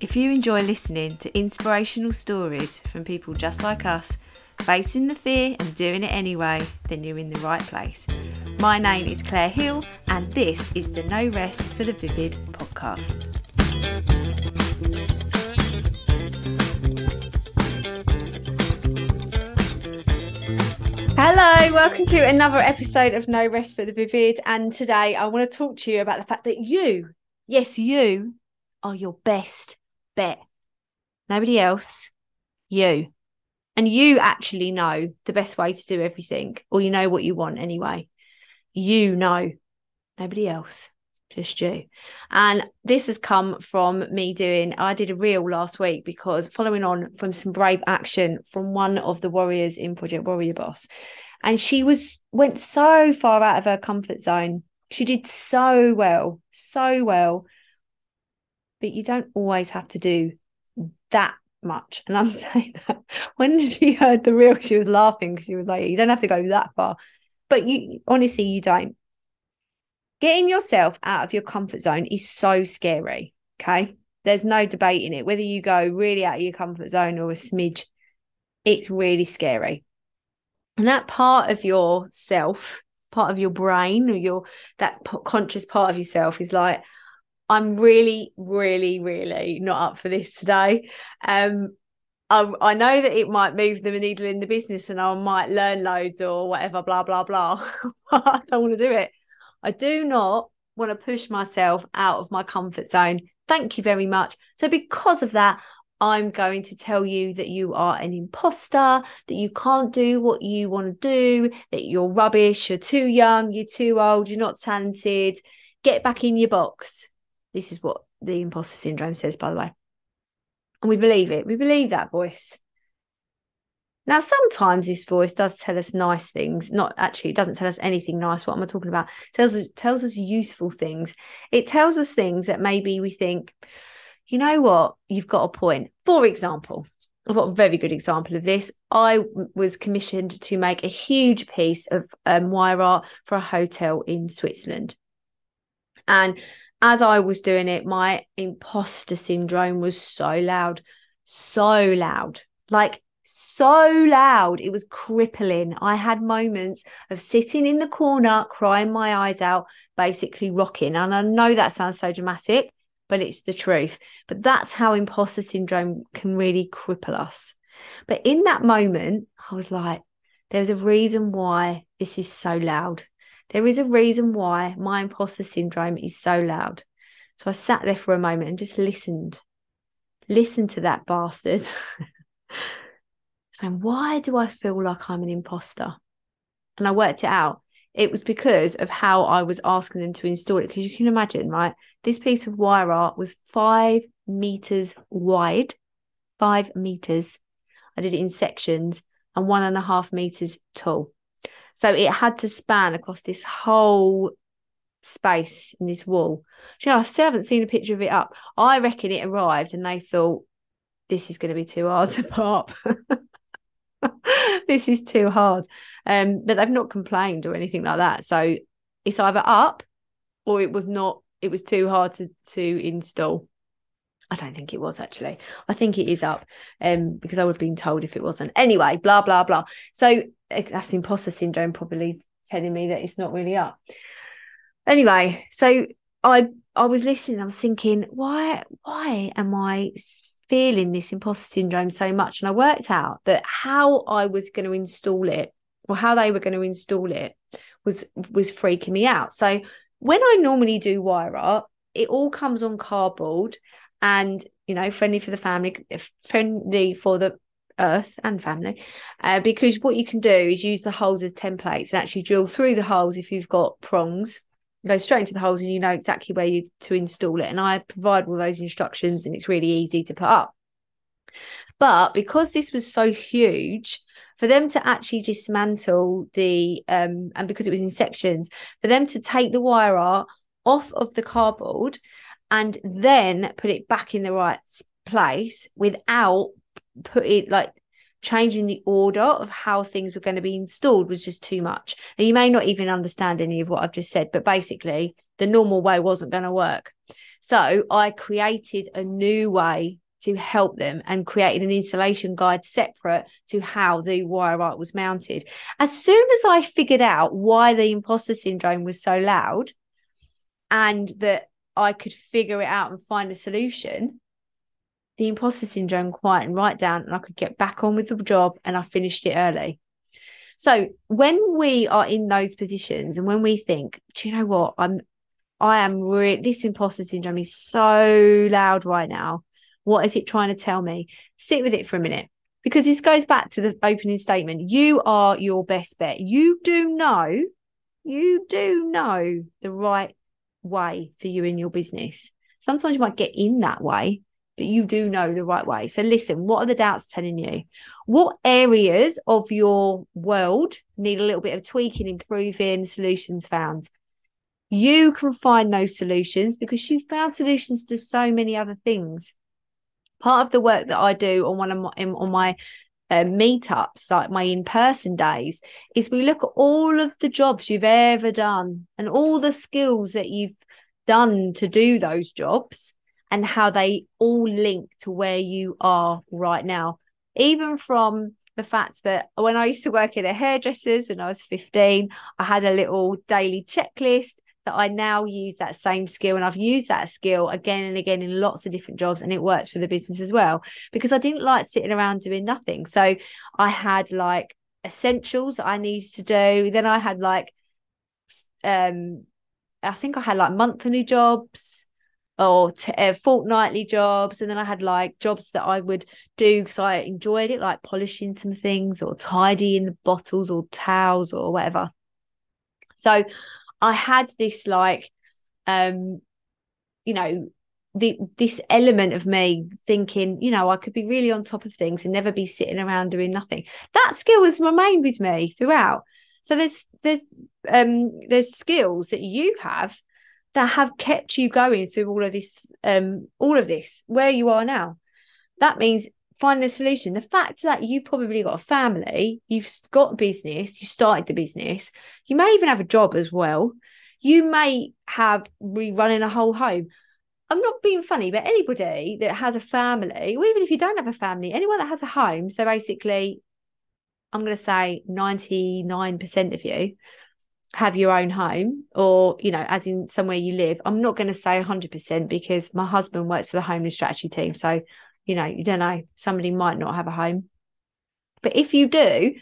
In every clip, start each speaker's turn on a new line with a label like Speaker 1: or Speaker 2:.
Speaker 1: If you enjoy listening to inspirational stories from people just like us, facing the fear and doing it anyway, then you're in the right place. My name is Claire Hill, and this is the No Rest for the Vivid podcast. Hello, welcome to another episode of No Rest for the Vivid. And today I want to talk to you about the fact that you, yes, you, are your best bet. Nobody else, you. And you actually know the best way to do everything, or you know what you want anyway. You know, nobody else, just you. And this has come from me doing, I did a reel last week because following on from some brave action from one of the warriors in Project Warrior Boss. And she was went so far out of her comfort zone. She did so well, so well. But you don't always have to do that much. And I'm saying that when she heard the reel, she was laughing because she was like, you don't have to go that far. But you honestly, you don't. Getting yourself out of your comfort zone is so scary. Okay. There's no debating it. Whether you go really out of your comfort zone or a smidge, it's really scary. And that part of yourself, part of your brain or your that conscious part of yourself is like, I'm really, really, really not up for this today. Um, I, I know that it might move the needle in the business and I might learn loads or whatever, blah, blah, blah. I don't want to do it. I do not want to push myself out of my comfort zone. Thank you very much. So, because of that, I'm going to tell you that you are an imposter, that you can't do what you want to do, that you're rubbish, you're too young, you're too old, you're not talented. Get back in your box. This is what the imposter syndrome says, by the way. And we believe it. We believe that voice. Now, sometimes this voice does tell us nice things. Not actually, it doesn't tell us anything nice. What am I talking about? It tells us tells us useful things. It tells us things that maybe we think, you know what, you've got a point. For example, I've got a very good example of this. I was commissioned to make a huge piece of um, wire art for a hotel in Switzerland. And as I was doing it, my imposter syndrome was so loud, so loud, like so loud. It was crippling. I had moments of sitting in the corner, crying my eyes out, basically rocking. And I know that sounds so dramatic, but it's the truth. But that's how imposter syndrome can really cripple us. But in that moment, I was like, there's a reason why this is so loud. There is a reason why my imposter syndrome is so loud. So I sat there for a moment and just listened, listened to that bastard. saying, why do I feel like I'm an imposter? And I worked it out. It was because of how I was asking them to install it. Because you can imagine, right? This piece of wire art was five meters wide, five meters. I did it in sections and one and a half meters tall. So it had to span across this whole space in this wall. you know, I still haven't seen a picture of it up. I reckon it arrived and they thought, this is going to be too hard to pop. this is too hard. Um, but they've not complained or anything like that. So it's either up or it was not, it was too hard to, to install. I don't think it was actually. I think it is up um, because I was being told if it wasn't. Anyway, blah, blah, blah. So eh, that's imposter syndrome probably telling me that it's not really up. Anyway, so I I was listening, I was thinking, why why am I feeling this imposter syndrome so much? And I worked out that how I was going to install it or how they were going to install it was was freaking me out. So when I normally do wire art, it all comes on cardboard and you know friendly for the family friendly for the earth and family. Uh, because what you can do is use the holes as templates and actually drill through the holes if you've got prongs. Go straight into the holes and you know exactly where you to install it. And i provide all those instructions and it's really easy to put up. But because this was so huge for them to actually dismantle the um and because it was in sections for them to take the wire art off of the cardboard and then put it back in the right place without putting like changing the order of how things were going to be installed was just too much. And you may not even understand any of what I've just said, but basically, the normal way wasn't going to work. So I created a new way to help them and created an installation guide separate to how the wire art was mounted. As soon as I figured out why the imposter syndrome was so loud and that I could figure it out and find a solution, the imposter syndrome quietened right down and I could get back on with the job and I finished it early. So when we are in those positions and when we think, do you know what? I'm I am really this imposter syndrome is so loud right now. What is it trying to tell me? Sit with it for a minute. Because this goes back to the opening statement. You are your best bet. You do know, you do know the right way for you in your business. Sometimes you might get in that way, but you do know the right way. So listen, what are the doubts telling you? What areas of your world need a little bit of tweaking, improving, solutions found? You can find those solutions because you found solutions to so many other things. Part of the work that I do on one of my on my uh, meetups, like my in person days, is we look at all of the jobs you've ever done and all the skills that you've done to do those jobs and how they all link to where you are right now. Even from the fact that when I used to work in a hairdresser's when I was 15, I had a little daily checklist that I now use that same skill. And I've used that skill again and again in lots of different jobs, and it works for the business as well because I didn't like sitting around doing nothing. So I had like essentials I needed to do. Then I had like, um, I think I had like monthly jobs or t- uh, fortnightly jobs and then i had like jobs that i would do because i enjoyed it like polishing some things or tidying the bottles or towels or whatever so i had this like um you know the this element of me thinking you know i could be really on top of things and never be sitting around doing nothing. That skill has remained with me throughout. So there's there's um there's skills that you have that have kept you going through all of this um all of this where you are now. That means finding a solution. The fact that you probably got a family you've got a business you started the business you may even have a job as well. You may have rerunning a whole home. I'm not being funny but anybody that has a family or even if you don't have a family anyone that has a home so basically i'm going to say 99% of you have your own home or you know as in somewhere you live. I'm not going to say 100% because my husband works for the homeless strategy team so you know you don't know somebody might not have a home. But if you do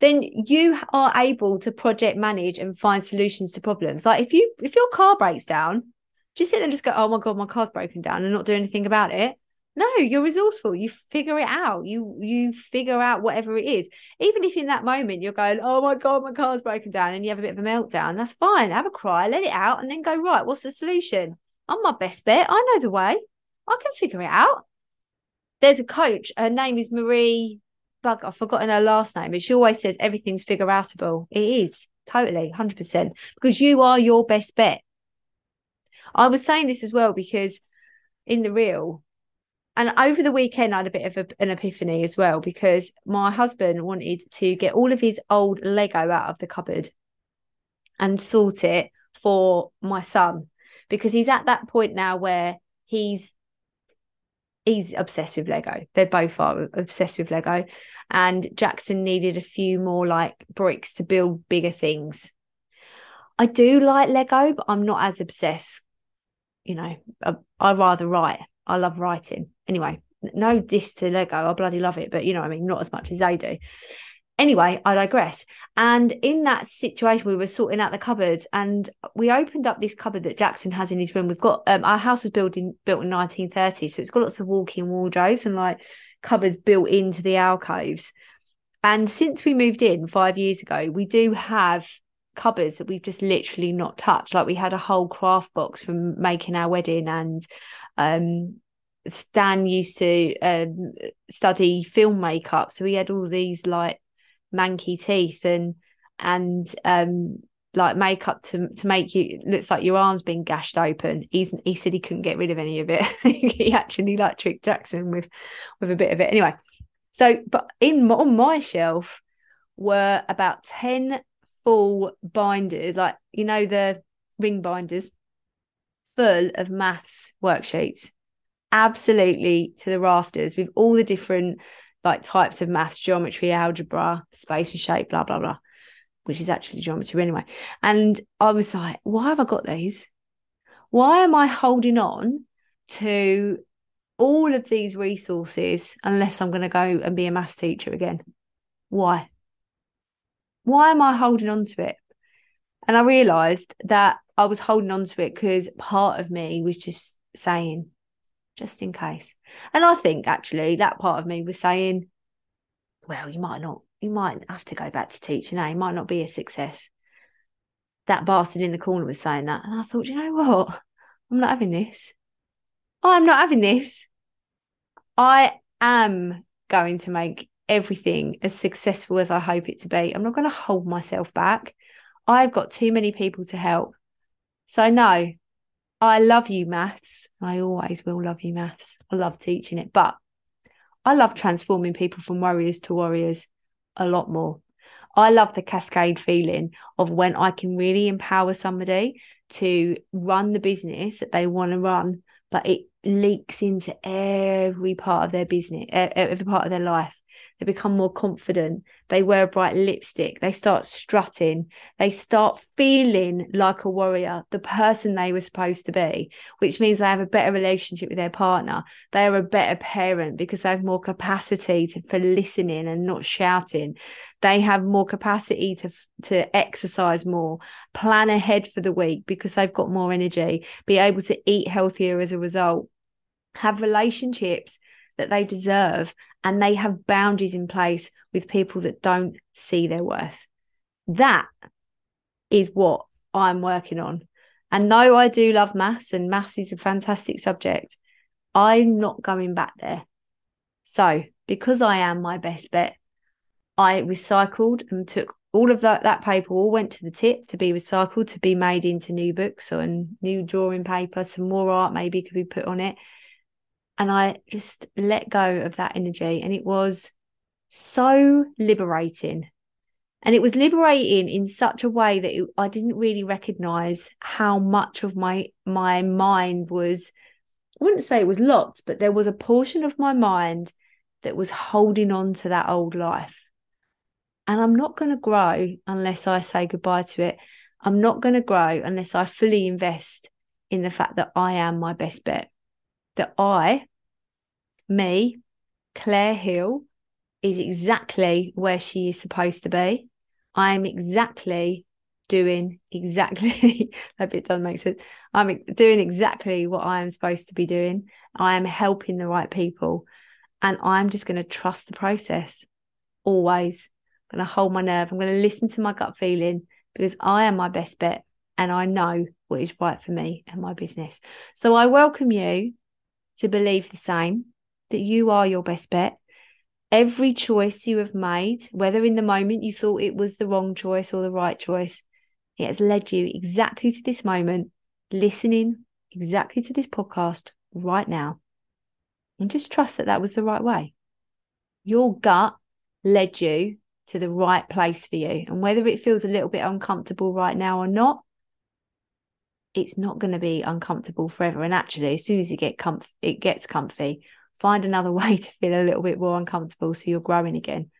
Speaker 1: then you are able to project manage and find solutions to problems. Like if you if your car breaks down just sit there and just go oh my god my car's broken down and not do anything about it. No you're resourceful. You figure it out. You you figure out whatever it is. Even if in that moment you're going oh my god my car's broken down and you have a bit of a meltdown that's fine. Have a cry let it out and then go right what's the solution? I'm my best bet. I know the way. I can figure it out there's a coach her name is marie bug i've forgotten her last name but she always says everything's figure outable it is totally 100% because you are your best bet. I was saying this as well because in the reel and over the weekend, I had a bit of a, an epiphany as well because my husband wanted to get all of his old Lego out of the cupboard and sort it for my son because he's at that point now where he's he's obsessed with Lego. They both are obsessed with Lego, and Jackson needed a few more like bricks to build bigger things. I do like Lego, but I'm not as obsessed. You know, I, I rather write. I love writing. Anyway, no diss to Lego. I bloody love it, but you know, I mean, not as much as they do. Anyway, I digress. And in that situation, we were sorting out the cupboards, and we opened up this cupboard that Jackson has in his room. We've got um, our house was built in built in 1930, so it's got lots of walk-in wardrobes and like cupboards built into the alcoves. And since we moved in five years ago, we do have cupboards that we've just literally not touched. Like we had a whole craft box from making our wedding, and um, Stan used to um, study film makeup, so he had all these like manky teeth and and um like makeup to to make you looks like your arms being gashed open. He's he said he couldn't get rid of any of it. he actually like tricked Jackson with with a bit of it. Anyway, so but in on my shelf were about ten full binders, like you know the ring binders full of maths worksheets, absolutely to the rafters with all the different like types of maths, geometry, algebra, space and shape, blah, blah, blah, which is actually geometry anyway. And I was like, why have I got these? Why am I holding on to all of these resources unless I'm going to go and be a maths teacher again? Why? Why am I holding on to it? And I realized that I was holding on to it because part of me was just saying, just in case. And I think actually that part of me was saying, well, you might not, you might have to go back to teaching now. You might not be a success. That bastard in the corner was saying that. And I thought, you know what? I'm not having this. I'm not having this. I am going to make everything as successful as I hope it to be. I'm not going to hold myself back. I've got too many people to help. So, no, I love you, maths. I always will love you, maths. I love teaching it, but I love transforming people from warriors to warriors a lot more. I love the cascade feeling of when I can really empower somebody to run the business that they want to run, but it leaks into every part of their business, every part of their life. They become more confident. They wear bright lipstick. They start strutting. They start feeling like a warrior, the person they were supposed to be, which means they have a better relationship with their partner. They are a better parent because they have more capacity to, for listening and not shouting. They have more capacity to, to exercise more, plan ahead for the week because they've got more energy, be able to eat healthier as a result, have relationships that they deserve and they have boundaries in place with people that don't see their worth. That is what I'm working on. And though I do love maths and maths is a fantastic subject, I'm not going back there. So, because I am my best bet, I recycled and took all of that that paper all went to the tip to be recycled to be made into new books or new drawing paper some more art maybe could be put on it and I just let go of that energy. And it was so liberating. And it was liberating in such a way that it, I didn't really recognize how much of my my mind was I wouldn't say it was locked, but there was a portion of my mind that was holding on to that old life. And I'm not going to grow unless I say goodbye to it. I'm not going to grow unless I fully invest in the fact that I am my best bet, that I me, Claire Hill, is exactly where she is supposed to be. I'm exactly doing exactly that bit doesn't make sense. I'm doing exactly what I am supposed to be doing. I am helping the right people. And I'm just going to trust the process always. I'm going to hold my nerve. I'm going to listen to my gut feeling because I am my best bet and I know what is right for me and my business. So I welcome you to believe the same that you are your best bet. Every choice you have made, whether in the moment you thought it was the wrong choice or the right choice, it has led you exactly to this moment, listening exactly to this podcast right now. And just trust that that was the right way. Your gut led you to the right place for you. And whether it feels a little bit uncomfortable right now or not, it's not going to be uncomfortable forever. And actually, as soon as it get comf- it gets comfy, find another way to feel a little bit more uncomfortable so you're growing again.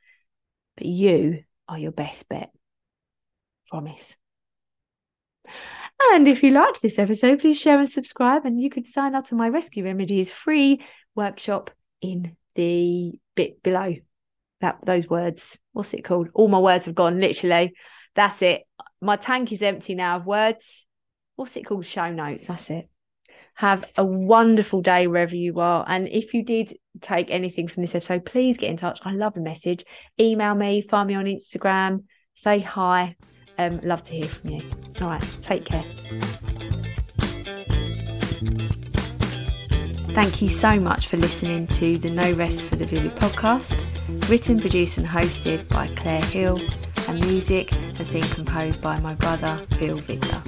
Speaker 1: But you are your best bet. Promise. And if you liked this episode, please share and subscribe. And you could sign up to my Rescue Remedies free workshop in the bit below. That those words. What's it called? All my words have gone, literally. That's it. My tank is empty now of words. What's it called? Show notes. That's it. Have a wonderful day wherever you are. And if you did take anything from this episode, please get in touch. I love a message. Email me, find me on Instagram, say hi. Um, love to hear from you. All right, take care. Thank you so much for listening to the No Rest for the Vivid podcast, written, produced, and hosted by Claire Hill, and music has been composed by my brother, Phil Victor.